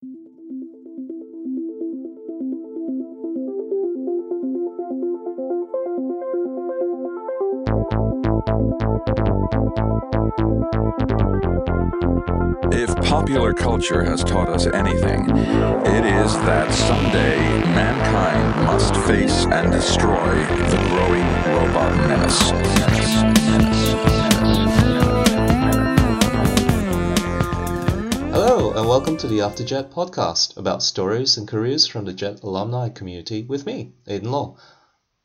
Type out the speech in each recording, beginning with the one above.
If popular culture has taught us anything, it is that someday mankind must face and destroy the growing robot menace. Hello, and welcome to the AfterJet podcast about stories and careers from the Jet alumni community with me, Aidan Law.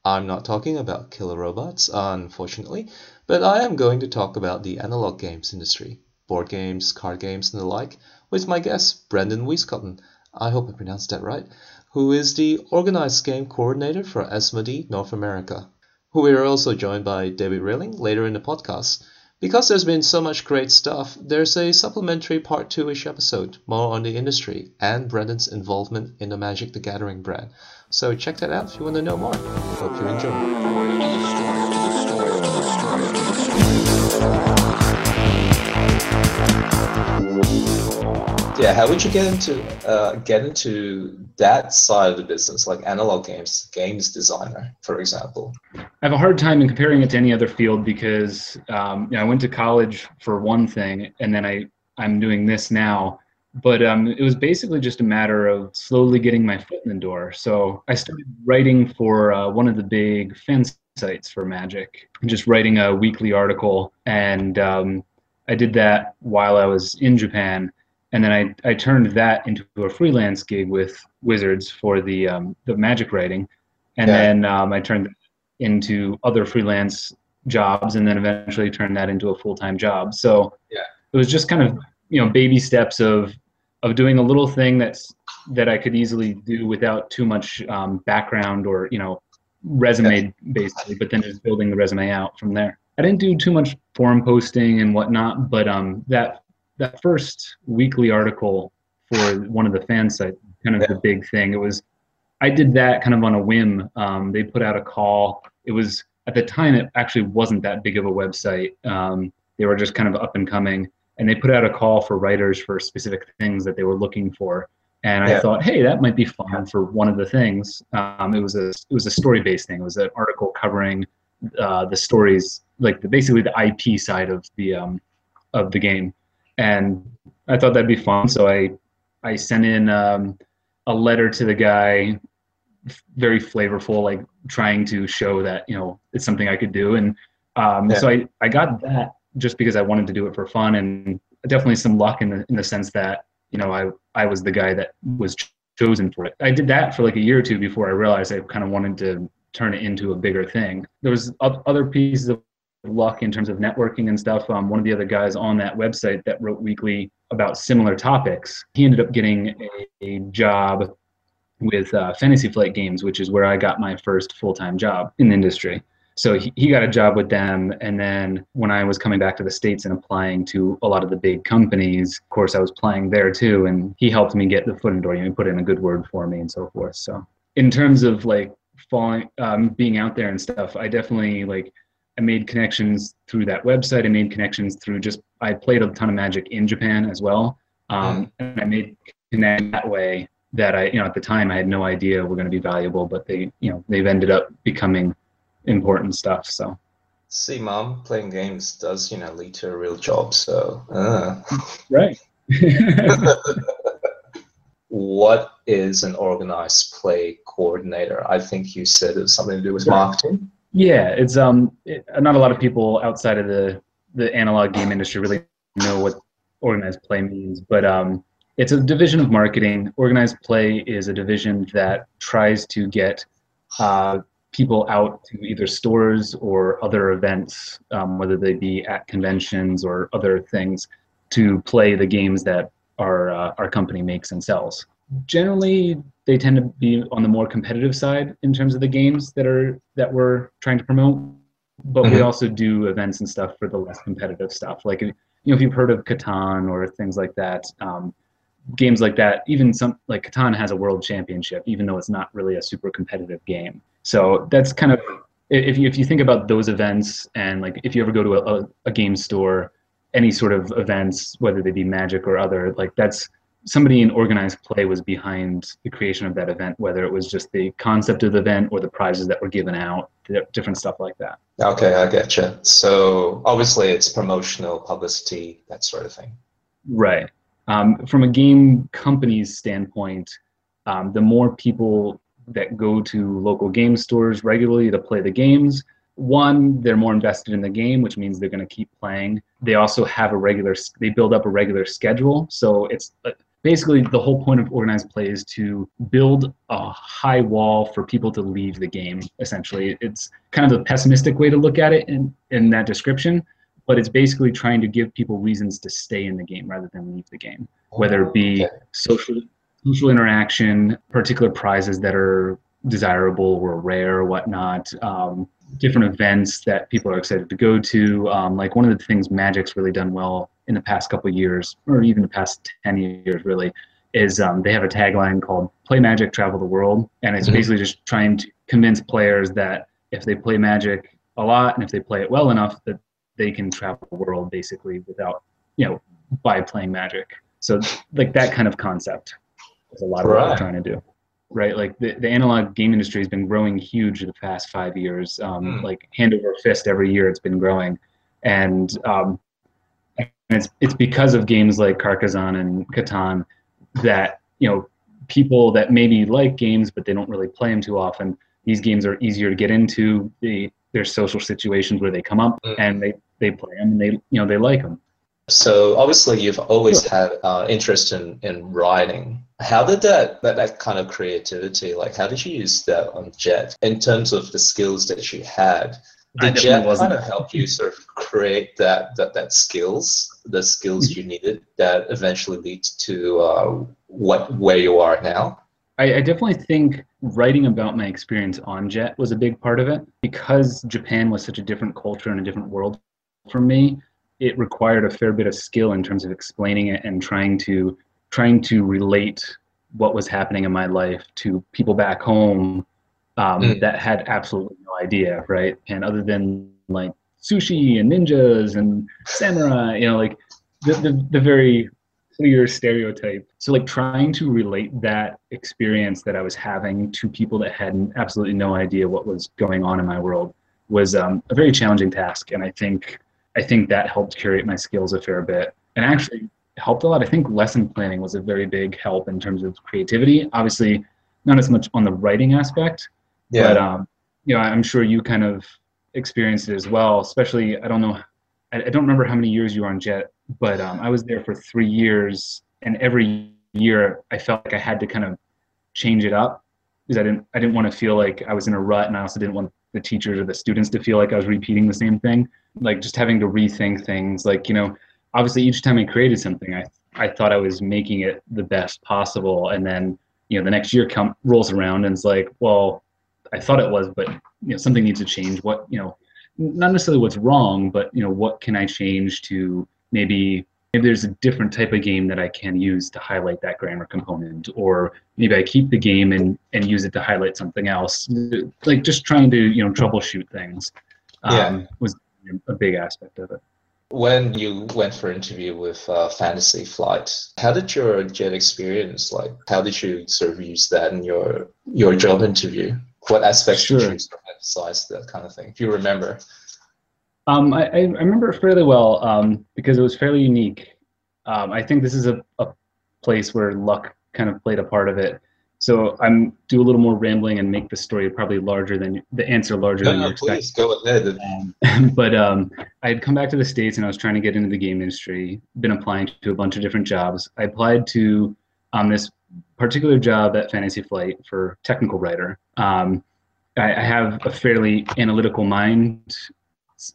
I'm not talking about killer robots, unfortunately, but I am going to talk about the analog games industry, board games, card games, and the like, with my guest, Brendan Weiskotten. I hope I pronounced that right, who is the organized game coordinator for Asmodee North America. We are also joined by David Railing later in the podcast. Because there's been so much great stuff, there's a supplementary part two ish episode, more on the industry and Brendan's involvement in the Magic the Gathering brand. So check that out if you want to know more. Hope you enjoy. Yeah, how would you get into uh, get into that side of the business, like analog games, games designer, for example? I have a hard time in comparing it to any other field because um, you know, I went to college for one thing, and then I I'm doing this now. But um, it was basically just a matter of slowly getting my foot in the door. So I started writing for uh, one of the big fan sites for Magic, just writing a weekly article, and um, I did that while I was in Japan and then I, I turned that into a freelance gig with Wizards for the um, the magic writing, and yeah. then um, I turned into other freelance jobs, and then eventually turned that into a full time job. So yeah. it was just kind of you know baby steps of of doing a little thing that's that I could easily do without too much um, background or you know resume basically, but then just building the resume out from there. I didn't do too much forum posting and whatnot, but um, that that first weekly article for one of the fan sites, kind of yeah. the big thing. It was, I did that kind of on a whim. Um, they put out a call. It was at the time it actually wasn't that big of a website. Um, they were just kind of up and coming, and they put out a call for writers for specific things that they were looking for. And yeah. I thought, hey, that might be fun for one of the things. Um, it was a it was a story based thing. It was an article covering uh, the stories, like the, basically the IP side of the um, of the game and I thought that'd be fun. So I I sent in um, a letter to the guy, very flavorful, like trying to show that you know it's something I could do. And um, yeah. so I I got that just because I wanted to do it for fun and definitely some luck in the in the sense that you know I I was the guy that was chosen for it. I did that for like a year or two before I realized I kind of wanted to turn it into a bigger thing. There was other pieces of luck in terms of networking and stuff. Um, one of the other guys on that website that wrote weekly about similar topics, he ended up getting a, a job with uh, Fantasy Flight Games, which is where I got my first full time job in the industry. So he, he got a job with them. And then when I was coming back to the States and applying to a lot of the big companies, of course, I was applying there too. And he helped me get the foot in the door, know, put in a good word for me and so forth. So in terms of like falling, um, being out there and stuff, I definitely like I made connections through that website. I made connections through just I played a ton of Magic in Japan as well, um, and I made connections that way. That I, you know, at the time I had no idea were going to be valuable, but they, you know, they've ended up becoming important stuff. So. See, mom, playing games does, you know, lead to a real job. So. Uh. Right. what is an organized play coordinator? I think you said it was something to do with marketing. Yeah, it's um, it, not a lot of people outside of the the analog game industry really know what organized play means, but um, it's a division of marketing. Organized play is a division that tries to get uh, people out to either stores or other events, um, whether they be at conventions or other things, to play the games that our uh, our company makes and sells. Generally, they tend to be on the more competitive side in terms of the games that are that we're trying to promote but mm-hmm. we also do events and stuff for the less competitive stuff like you know if you've heard of catan or things like that um, games like that even some like catan has a world championship even though it's not really a super competitive game so that's kind of if you, if you think about those events and like if you ever go to a, a, a game store any sort of events whether they be magic or other like that's somebody in organized play was behind the creation of that event, whether it was just the concept of the event or the prizes that were given out, different stuff like that. Okay, I get you. So obviously, it's promotional, publicity, that sort of thing. Right. Um, from a game company's standpoint, um, the more people that go to local game stores regularly to play the games, one, they're more invested in the game, which means they're going to keep playing. They also have a regular, they build up a regular schedule. So it's uh, basically the whole point of organized play is to build a high wall for people to leave the game essentially it's kind of a pessimistic way to look at it in, in that description but it's basically trying to give people reasons to stay in the game rather than leave the game whether it be okay. social social interaction particular prizes that are desirable or rare or whatnot um, different events that people are excited to go to um, like one of the things magic's really done well in the past couple years, or even the past 10 years, really, is um, they have a tagline called Play Magic, Travel the World. And it's mm-hmm. basically just trying to convince players that if they play Magic a lot and if they play it well enough, that they can travel the world basically without, you know, by playing Magic. So, like that kind of concept is a lot of what we're trying to do. Right, like the, the analog game industry has been growing huge the past five years. Um, mm. Like hand over fist every year, it's been growing, and um, and it's it's because of games like Carcassonne and Catan that you know people that maybe like games but they don't really play them too often. These games are easier to get into. The there's social situations where they come up mm. and they they play them and they you know they like them. So obviously you've always had uh, interest in, in writing. How did that, that that kind of creativity like how did you use that on Jet in terms of the skills that you had? Did Jet kind of help you sort of create that that that skills, the skills you needed that eventually lead to uh, what where you are now? I, I, definitely think writing about my experience on Jet was a big part of it because Japan was such a different culture and a different world for me. It required a fair bit of skill in terms of explaining it and trying to trying to relate what was happening in my life to people back home um, mm. that had absolutely no idea, right? And other than like sushi and ninjas and samurai, you know, like the, the, the very clear stereotype. So like trying to relate that experience that I was having to people that had absolutely no idea what was going on in my world was um, a very challenging task. And I think I think that helped curate my skills a fair bit. And actually helped a lot. I think lesson planning was a very big help in terms of creativity. Obviously, not as much on the writing aspect, yeah. But um, you know, I'm sure you kind of experienced it as well. Especially, I don't know, I, I don't remember how many years you were on Jet, but um, I was there for three years, and every year I felt like I had to kind of change it up because I didn't I didn't want to feel like I was in a rut, and I also didn't want the teachers or the students to feel like I was repeating the same thing. Like just having to rethink things. Like you know, obviously each time I created something, I I thought I was making it the best possible, and then you know the next year come rolls around and it's like, well, I thought it was, but you know something needs to change. What you know, not necessarily what's wrong, but you know what can I change to maybe maybe there's a different type of game that I can use to highlight that grammar component, or maybe I keep the game and and use it to highlight something else. Like just trying to you know troubleshoot things um, yeah. was a big aspect of it. When you went for interview with uh, Fantasy Flight, how did your jet experience like? How did you sort of use that in your your job interview? what aspects sure. did you emphasize that kind of thing if you remember um, I, I, remember it fairly well um, because it was fairly unique um, i think this is a, a place where luck kind of played a part of it so i'm do a little more rambling and make the story probably larger than the answer larger no, than no, you please go ahead um, but um, i had come back to the states and i was trying to get into the game industry been applying to a bunch of different jobs i applied to um, this particular job at Fantasy Flight for technical writer. Um, I, I, have a fairly analytical mind.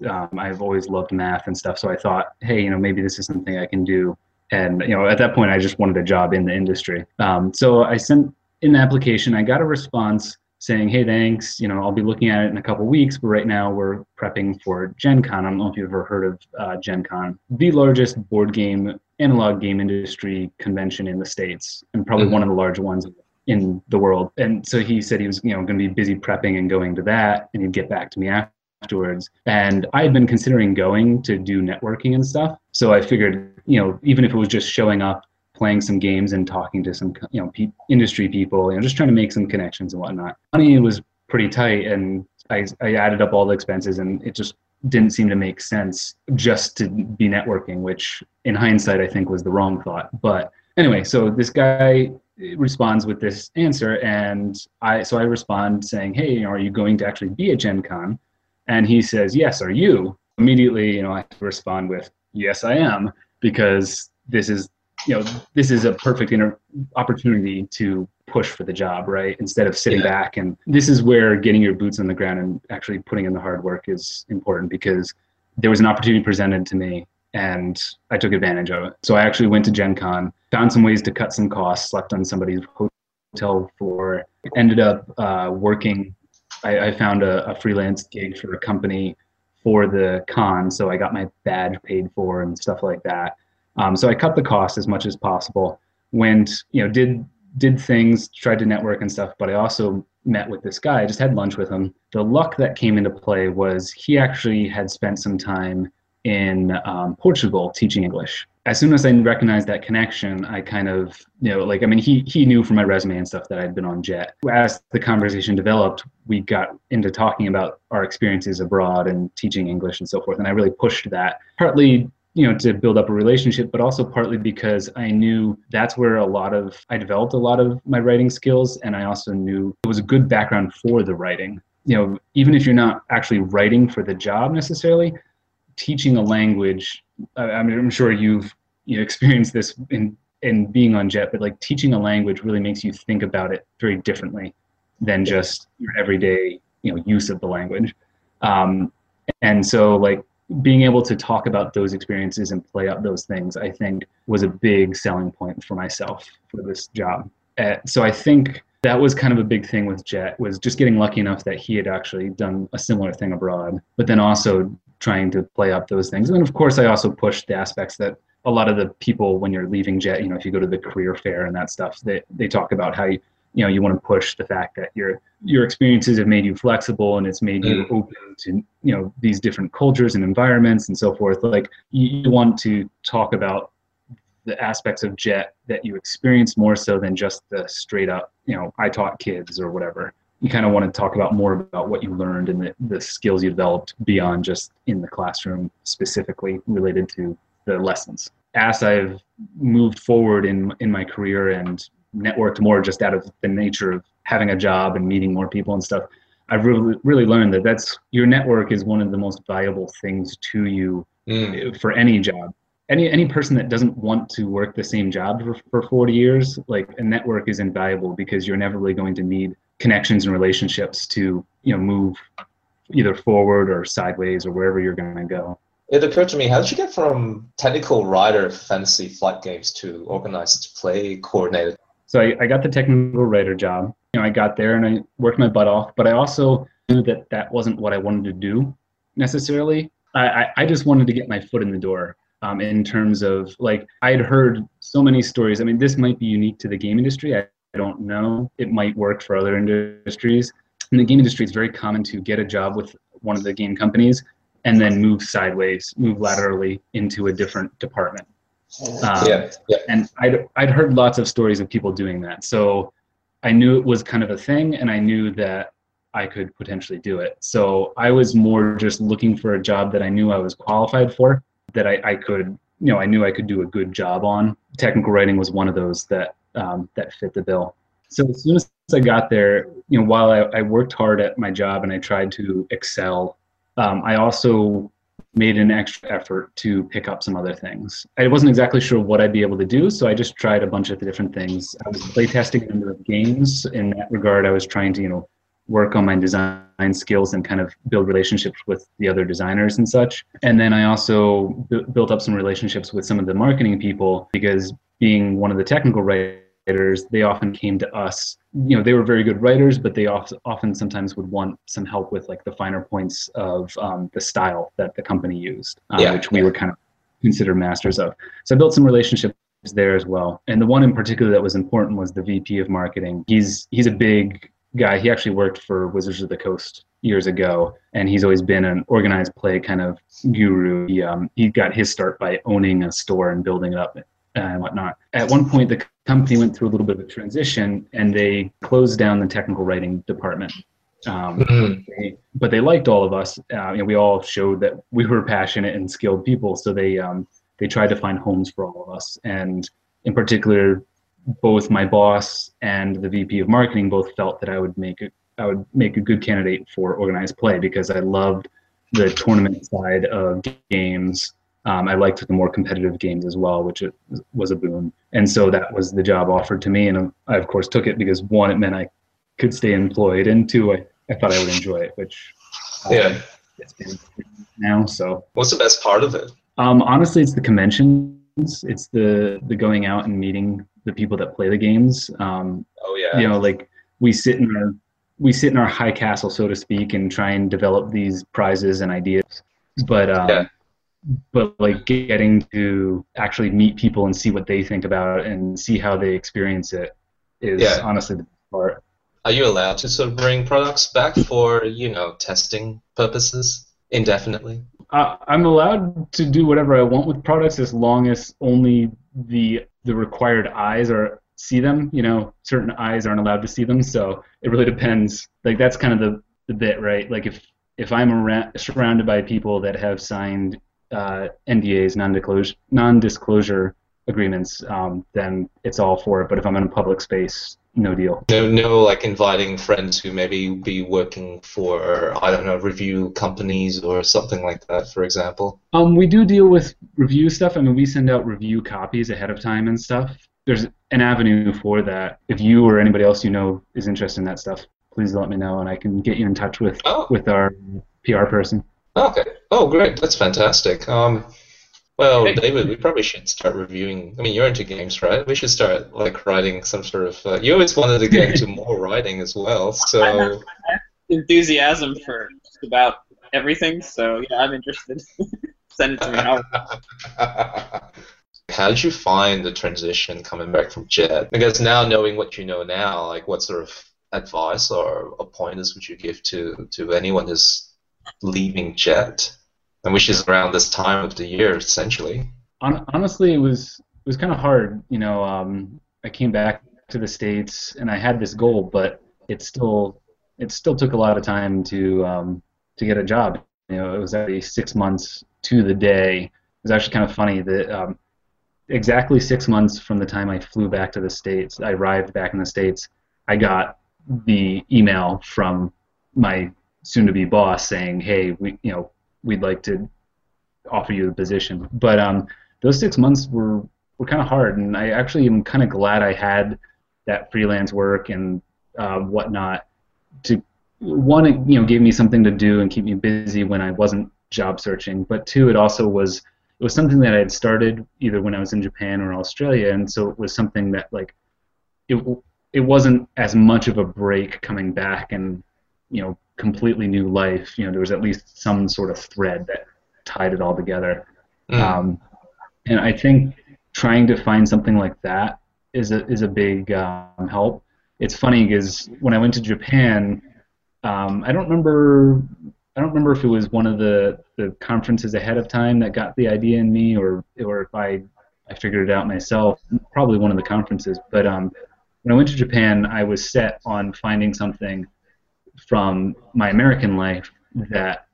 Um, I've always loved math and stuff, so I thought, hey, you know, maybe this is something I can do. And you know, at that point, I just wanted a job in the industry. Um, so I sent in the application. I got a response saying, hey, thanks. You know, I'll be looking at it in a couple weeks, but right now we're prepping for Gen Con. I don't know if you've ever heard of uh, Gen Con, the largest board game analog game industry convention in the states and probably mm-hmm. one of the large ones in the world and so he said he was you know going to be busy prepping and going to that and he'd get back to me afterwards and i had been considering going to do networking and stuff so i figured you know even if it was just showing up playing some games and talking to some you know pe- industry people, you know, just trying to make some connections and whatnot. Money was pretty tight, and I I added up all the expenses, and it just didn't seem to make sense just to be networking, which in hindsight I think was the wrong thought. But anyway, so this guy responds with this answer, and I so I respond saying, "Hey, are you going to actually be at Gen Con?" And he says, "Yes, are you?" Immediately, you know, I respond with, "Yes, I am," because this is you know this is a perfect inter- opportunity to push for the job right instead of sitting yeah. back and this is where getting your boots on the ground and actually putting in the hard work is important because there was an opportunity presented to me and I took advantage of it. So I actually went to Gen Con, found some ways to cut some costs, slept on somebody's hotel floor, ended up uh, working. I, I found a, a, freelance gig for a company for the con, so I got my badge paid for and stuff like that. Um, so I cut the cost as much as possible. Went, you know, did did things, tried to network and stuff, but I also met with this guy. I just had lunch with him. The luck that came into play was he actually had spent some time in um, Portugal teaching English. As soon as I recognized that connection, I kind of, you know, like, I mean, he, he knew from my resume and stuff that I'd been on JET. As the conversation developed, we got into talking about our experiences abroad and teaching English and so forth. And I really pushed that partly you know to build up a relationship but also partly because i knew that's where a lot of i developed a lot of my writing skills and i also knew it was a good background for the writing. You know even if you're not actually writing for the job necessarily teaching a language i mean i'm sure you've you know, experienced this in in being on jet but like teaching a language really makes you think about it very differently than just your everyday you know use of the language. Um, and so like being able to talk about those experiences and play out those things, I think, was a big selling point for myself for this job. Uh, so I think that was kind of a big thing with Jet was just getting lucky enough that he had actually done a similar thing abroad, but then also trying to play up those things. And of course, I also pushed the aspects that a lot of the people when you're leaving Jet, you know, if you go to the career fair and that stuff, they they talk about how you you know you want to push the fact that your your experiences have made you flexible and it's made you mm. open to you know these different cultures and environments and so forth like you want to talk about the aspects of jet that you experience more so than just the straight up you know i taught kids or whatever you kind of want to talk about more about what you learned and the, the skills you developed beyond just in the classroom specifically related to the lessons as i've moved forward in in my career and networked more just out of the nature of having a job and meeting more people and stuff. I've really really learned that that's your network is one of the most valuable things to you mm. for any job. Any any person that doesn't want to work the same job for, for 40 years, like a network is invaluable because you're never really going to need connections and relationships to you know move either forward or sideways or wherever you're going to go. It occurred to me, how did you get from technical writer fantasy flight games to organized play coordinator so I, I got the technical writer job. You know, I got there and I worked my butt off, but I also knew that that wasn't what I wanted to do necessarily. I, I, just wanted to get my foot in the door um, in terms of like I had heard so many stories. I mean, this might be unique to the game industry. I, I don't know. It might work for other industries. In the game industry, it's very common to get a job with one of the game companies and then move sideways, move laterally into a different department. Um, yeah, yeah. And I'd, I'd heard lots of stories of people doing that. So I knew it was kind of a thing, and I knew that I could potentially do it. So I was more just looking for a job that I knew I was qualified for, that I, I could, you know, I knew I could do a good job on. Technical writing was one of those that um, that fit the bill. So as soon as I got there, you know, while I, I worked hard at my job and I tried to excel, um, I also made an extra effort to pick up some other things. I wasn't exactly sure what I'd be able to do, so I just tried a bunch of different things. I was playtesting a number of games. In that regard, I was trying to, you know, work on my design skills and kind of build relationships with the other designers and such. And then I also b- built up some relationships with some of the marketing people because being one of the technical writers writers, they often came to us. You know, they were very good writers, but they often, sometimes would want some help with like the finer points of um, the style that the company used, um, yeah, which we yeah. were kind of considered masters of. So I built some relationships there as well. And the one in particular that was important was the VP of marketing. He's he's a big guy. He actually worked for Wizards of the Coast years ago, and he's always been an organized play kind of guru. He, um, he got his start by owning a store and building it up and whatnot. At one point, the company went through a little bit of a transition, and they closed down the technical writing department. Um, Mhm. they- but they liked all of us. Uh, you know, we all showed that we were passionate and skilled people, so they um, they tried to find homes for all of us. And in particular, both my boss and the VP of marketing both felt that I would make it. I would make a good candidate for organized play because I loved the tournament side of games. Um, I liked the more competitive games as well, which it was a boon. And so that was the job offered to me, and I of course took it because one, it meant I could stay employed, and two, I, I thought I would enjoy it, which um, Yeah. it's been now. So What's the best part of it? um, honestly, it's the conventions. It's the the going out and meeting the people that play the games. Um, Oh yeah. you know, like we sit in our we sit in our high castle, so to speak, and try and develop these prizes and ideas. But um, Yeah. But like getting to actually meet people and see what they think about it and see how they experience it is Yeah. honestly the part. Are you allowed to sort of bring products back for you know testing purposes indefinitely? Uh, I'm allowed to do whatever I want with products as long as only the the required eyes are see them. You know, certain eyes aren't allowed to see them, so it really depends. Like that's kind of the the bit, right? Like if if I'm around, surrounded by people that have signed uh, NDAs, non-disclosure non-disclosure agreements, um, then it's all for it. But if I'm in a public space, no deal. No, no, like inviting friends who maybe be working for I don't know review companies or something like that, for example. Um, we do deal with review stuff. I mean, we send out review copies ahead of time and stuff. There's an avenue for that. If you or anybody else you know is interested in that stuff, please let me know, and I can get you in touch with Oh. with our PR person. Okay. Oh, great. That's fantastic. Um, well, David, we probably should start reviewing. I mean, you're into games, right? We should start like writing some sort of. Uh, you always wanted to get into more writing as well, so. enthusiasm for just about everything. So yeah, I'm interested. Send it to me. How did you find the transition coming back from Jet? Because now knowing what you know now, like what sort of advice or, or pointers would you give to, to anyone who's leaving Jet? And which is around this time of the year, essentially. Honestly, it was it was kind of hard. You know, um, I came back to the states and I had this goal, but it still it still took a lot of time to um, to get a job. You know, it was actually six months to the day. It was actually kind of funny that um, exactly six months from the time I flew back to the states, I arrived back in the states. I got the email from my soon-to-be boss saying, "Hey, we you know we'd like to offer you the position." But um, those six months were were kind of hard, and I actually am kind of glad I had that freelance work and uh, whatnot to one it you know gave me something to do and keep me busy when I wasn't job searching, but two it also was it was something that I had started either when I was in Japan or Australia, and so it was something that like it it wasn't as much of a break coming back and you know completely new life. You know there was at least some sort of thread that tied it all together. Mm. Um, and I think trying to find something like that is a is a big um, help. It's funny because when I went to Japan, um, I don't remember I don't remember if it was one of the, the conferences ahead of time that got the idea in me, or or if I I figured it out myself. Probably one of the conferences. But um, when I went to Japan, I was set on finding something from my American life that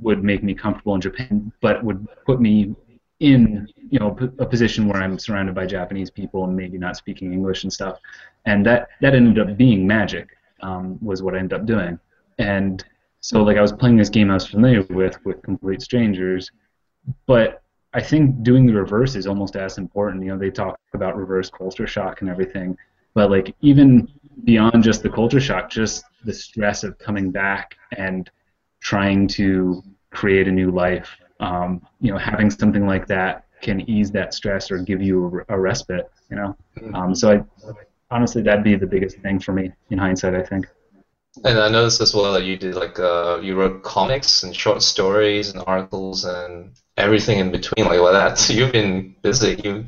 would make me comfortable in Japan, but would put me in you know a position where I'm surrounded by Japanese people and maybe not speaking English and stuff, and that that ended up being magic. Um, was what I ended up doing, and so like I was playing this game I was familiar with with complete strangers, but I think doing the reverse is almost as important. You know, they talk about reverse culture shock and everything, but like even beyond just the culture shock, just the stress of coming back and trying to create a new life. Um, you know, having something like that can ease that stress or give you a, a respite. You know, um, so I honestly that'd be the biggest thing for me in hindsight. I think. And I noticed as well that you did like uh, you wrote comics and short stories and articles and everything in between like all that. So you've been busy. You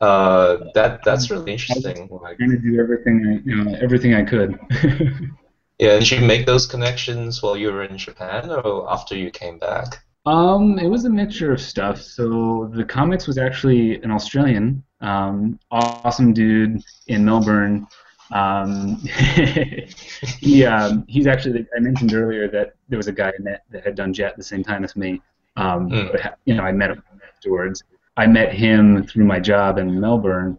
uh, that that's really interesting. Like, Trying to do everything I, you know, everything I could. yeah, did you make those connections while you were in Japan or after you came back? Um, it was a mixture of stuff. So the comics was actually an Australian, um, awesome dude in Melbourne. Um, he um, he's actually I mentioned earlier that there was a guy I met that had done Jet at the same time as me. Um, Mm. but, you know, I met him afterwards. I met him through my job in Melbourne,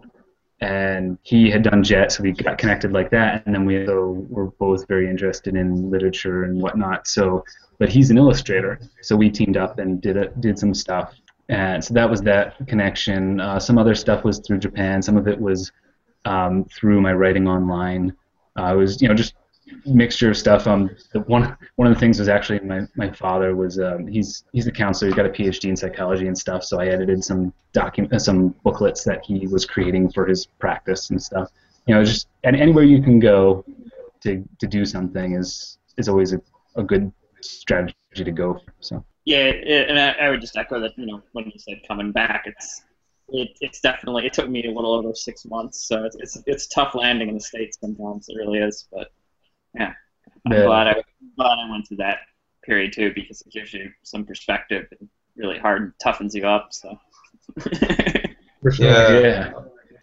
and he had done Jet, so we got connected like that. And then we so were both very interested in literature and whatnot. So, but he's an illustrator, so we teamed up and did a, did some stuff. And so that was that connection. Uh, some other stuff was through Japan. Some of it was um, through my writing online. Uh, it was you know just mixture of stuff. Um, the one one of the things was actually my, my father was um, he's he's a counselor. He's got a PhD in psychology and stuff. So I edited some document uh, some booklets that he was creating for his practice and stuff. You know, just and anywhere you can go to to do something is is always a, a good strategy to go. For, so Yeah, and I, I would just echo that. You know, when you said coming back, it's it, it's definitely it took me a little over six months, so it's it's, it's tough landing in the states sometimes. It really is, but yeah, I'm Yeah. glad I glad I went through that period too because it gives you some perspective and really hard toughens you up. So. for sure. Yeah. yeah.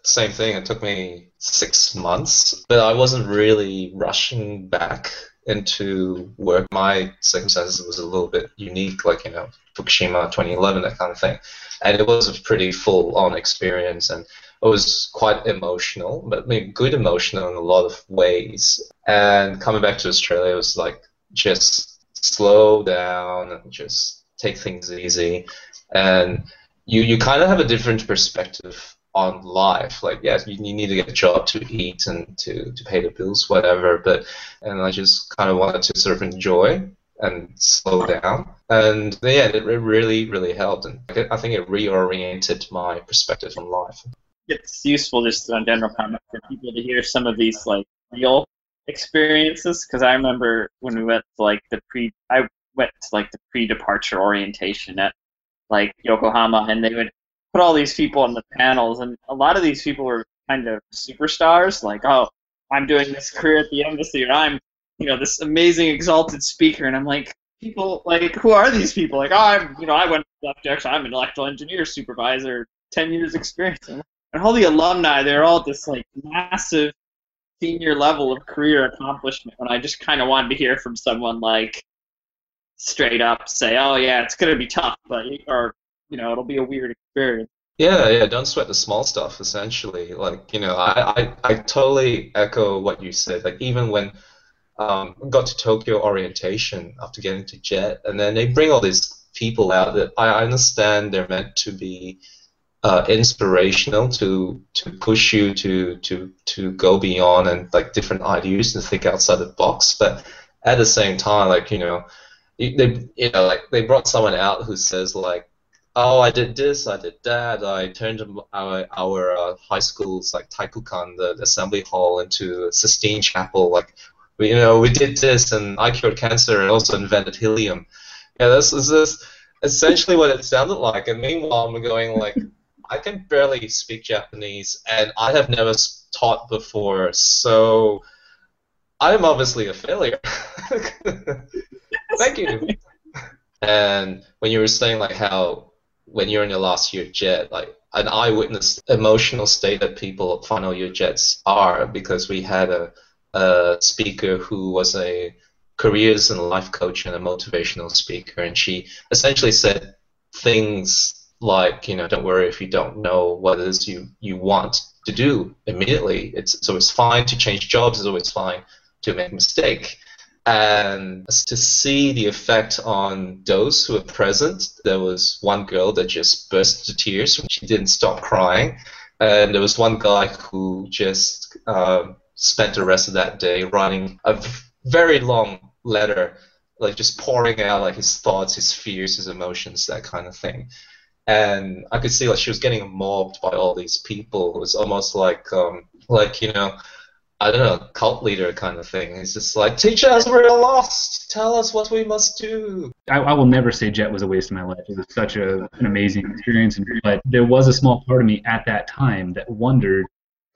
Same thing. It took me six months, but I wasn't really rushing back into work. My circumstances was a little bit unique, like you know Fukushima 2011, that kind of thing, and it was a pretty full-on experience, and it was quite emotional, but I mean, good emotional in a lot of ways. And coming back to Australia was like just slow down and just take things easy, and you you kind of have a different perspective on life. Like, yes, you, you need to get a job to eat and to, to pay the bills, whatever. But and I just kind of wanted to sort of enjoy and slow down. And yeah, it, it really really helped, and I think it reoriented my perspective on life. It's useful just on general comment for people to hear some of these like real experiences because I remember when we went to like the pre I went to like the pre-departure orientation at like Yokohama and they would put all these people on the panels and a lot of these people were kind of superstars like oh I'm doing this career at the embassy or I'm you know this amazing exalted speaker and I'm like people like who are these people? Like oh I'm you know I went to left I'm an electrical engineer supervisor 10 years experience and all the alumni they're all this like massive senior level of career accomplishment and I just kind of wanted to hear from someone like straight up say oh yeah it's to be tough but or you know it'll be a weird experience Yeah, yeah. Don't sweat the small stuff. Essentially, like you know, I, I, I totally echo what you said. Like even when um, got to Tokyo orientation after getting to Jet, and then they bring all these people out that I understand they're meant to be uh, inspirational to to push you to to to go beyond and like different ideas and think outside the box. But at the same time, like you know, they you know like they brought someone out who says like oh, I did this, I did that, I turned our our uh, high school's like taiikukan, the, the assembly hall, into a Sistine Chapel. Like, you know, we did this, and I cured cancer, and also invented helium. Yeah, this is this essentially what it sounded like. And meanwhile, I'm going like, I can barely speak Japanese, and I have never taught before, so I am obviously a failure. Thank you. And when you were saying like how when you're in your last year jet, like an eyewitness emotional state that people final year jets are, because we had a, a speaker who was a careers and life coach and a motivational speaker, and she essentially said things like, you know, don't worry if you don't know what it is you, you want to do immediately. It's so it's always fine to change jobs. It's always fine to make a mistake and to see the effect on those who were present, there was one girl that just burst into tears she didn't stop crying, and there was one guy who just um, spent the rest of that day writing a very long letter, like just pouring out like his thoughts, his fears, his emotions, that kind of thing. And I could see like she was getting mobbed by all these people. It was almost like um, like you know I don't know, cult leader kind of thing. He's just like, teach us, we're lost. Tell us what we must do. I, I will never say Jet was a waste of my life. It was such a, an amazing experience, but there was a small part of me at that time that wondered,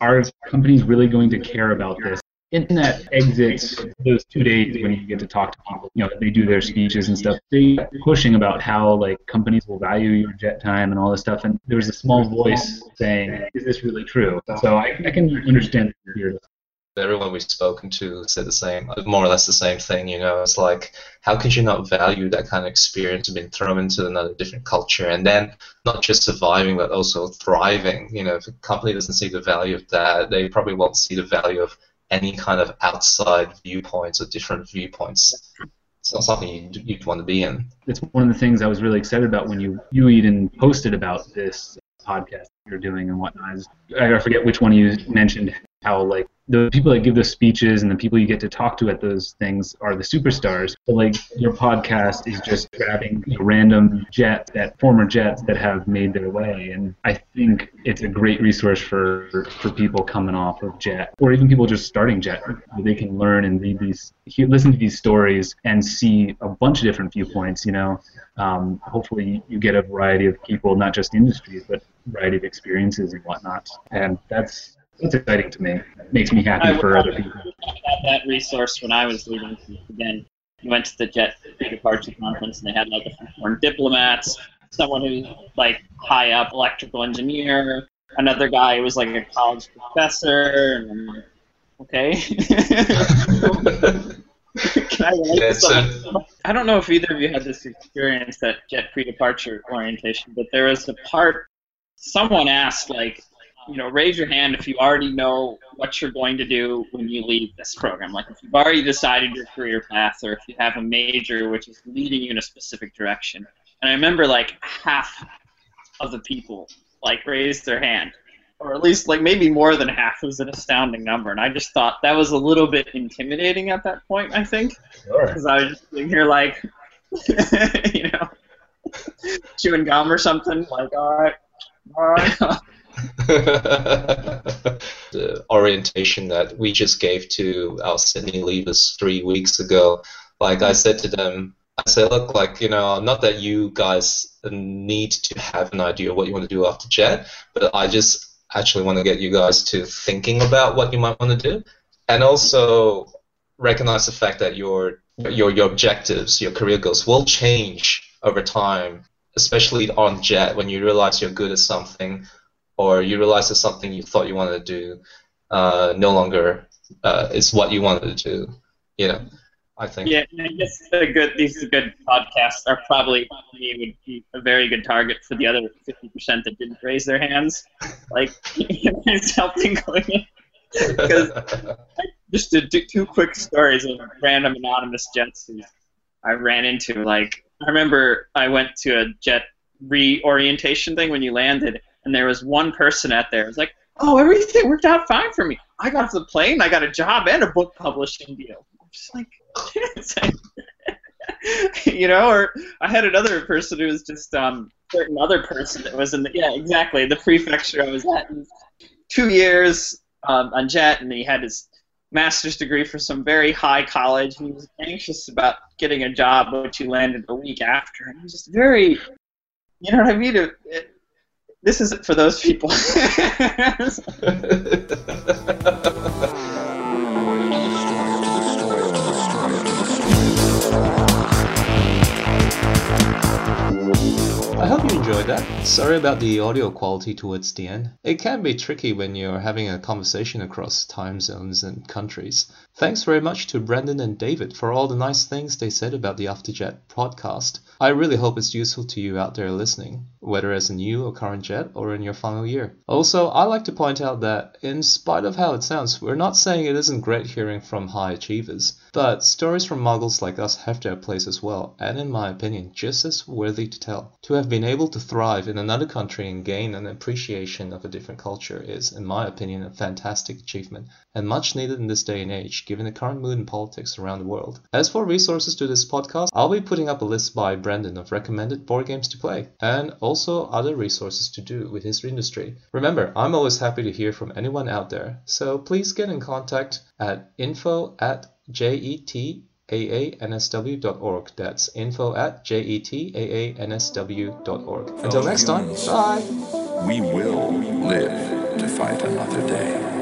are companies really going to care about this? In that exit, those two days when you get to talk to people, you know, they do their speeches and stuff, they pushing about how like companies will value your jet time and all this stuff. And there was a small voice saying, "Is this really true?" So I, I can understand everyone we've spoken to said the same, more or less the same thing. You know, it's like, how could you not value that kind of experience of being thrown into another different culture and then not just surviving but also thriving? You know, if a company doesn't see the value of that, they probably won't see the value of any kind of outside viewpoints or different viewpoints. It's not something you'd, you'd want to be in. It's one of the things I was really excited about when you you even posted about this podcast you're doing and whatnot. I forget which one you mentioned how like the people that give those speeches and the people you get to talk to at those things are the superstars. But like your podcast is just grabbing you know, random jets, that former jets that have made their way, and I think it's a great resource for for people coming off of jet, or even people just starting jet. They can learn and read these, listen to these stories, and see a bunch of different viewpoints. You know, um, hopefully you get a variety of people, not just industries, but variety of experiences and whatnot. And that's it's exciting to me. It makes me happy for other people. I had that resource when I was leaving. Again, we went to the Jet Pre Departure Conference, and they had like a foreign diplomats, someone who's like high up electrical engineer, another guy who was like a college professor, and I'm like, okay. Can I relate to I don't know if either of you had this experience at Jet pre-departure orientation, but there was a part someone asked like you know, raise your hand if you already know what you're going to do when you leave this program. Like if you've already decided your career path, or if you have a major which is leading you in a specific direction. And I remember like half of the people like raised their hand, or at least like maybe more than half. It was an astounding number, and I just thought that was a little bit intimidating at that point. I think because sure. I was just sitting here like, you know, chewing gum or something. Like, all right, all right. the orientation that we just gave to our Sydney leavers three weeks ago, like I said to them, I said, look, like, you know, not that you guys need to have an idea of what you want to do after JET, but I just actually want to get you guys to thinking about what you might want to do and also recognize the fact that your your your objectives, your career goals will change over time, especially on JET when you realize you're good at something or you realize that something you thought you wanted to do uh, no longer uh, is what you wanted to do. You know, I think. Yeah, I guess the good these good podcasts are probably would be a very good target for the other fifty percent that didn't raise their hands. Like it's helping going in. Because just to do two quick stories of random anonymous jets who I ran into. Like I remember I went to a jet reorientation thing when you landed and there was one person out there. It was like, oh, everything worked out fine for me. I got off the plane, I got a job and a book publishing deal. I'm just like, you know, or I had another person who was just um certain other person that was in the yeah exactly the prefecture I was at. Two years um, on jet, and he had his master's degree from some very high college, and he was anxious about getting a job, which he landed a week after. And he was just very, you know what I mean? It, it, this isn't for those people. I hope you enjoyed that. Sorry about the audio quality towards the end. It can be tricky when you're having a conversation across time zones and countries. Thanks very much to Brendan and David for all the nice things they said about the AfterJet podcast. I really hope it's useful to you out there listening, whether as a new or current jet or in your final year. Also, I like to point out that, in spite of how it sounds, we're not saying it isn't great hearing from high achievers, but stories from muggles like us have their place as well, and in my opinion, just as worthy to tell. To have been able to thrive in another country and gain an appreciation of a different culture is, in my opinion, a fantastic achievement, and much needed in this day and age, given the current mood in politics around the world. As for resources to this podcast, I'll be putting up a list by Brent Brandon of recommended board games to play, and also other resources to do with his industry. Remember, I'm always happy to hear from anyone out there, so please get in contact at info at jetaansw.org. That's info at jetaansw.org. Until next time, bye! We will live to fight another day.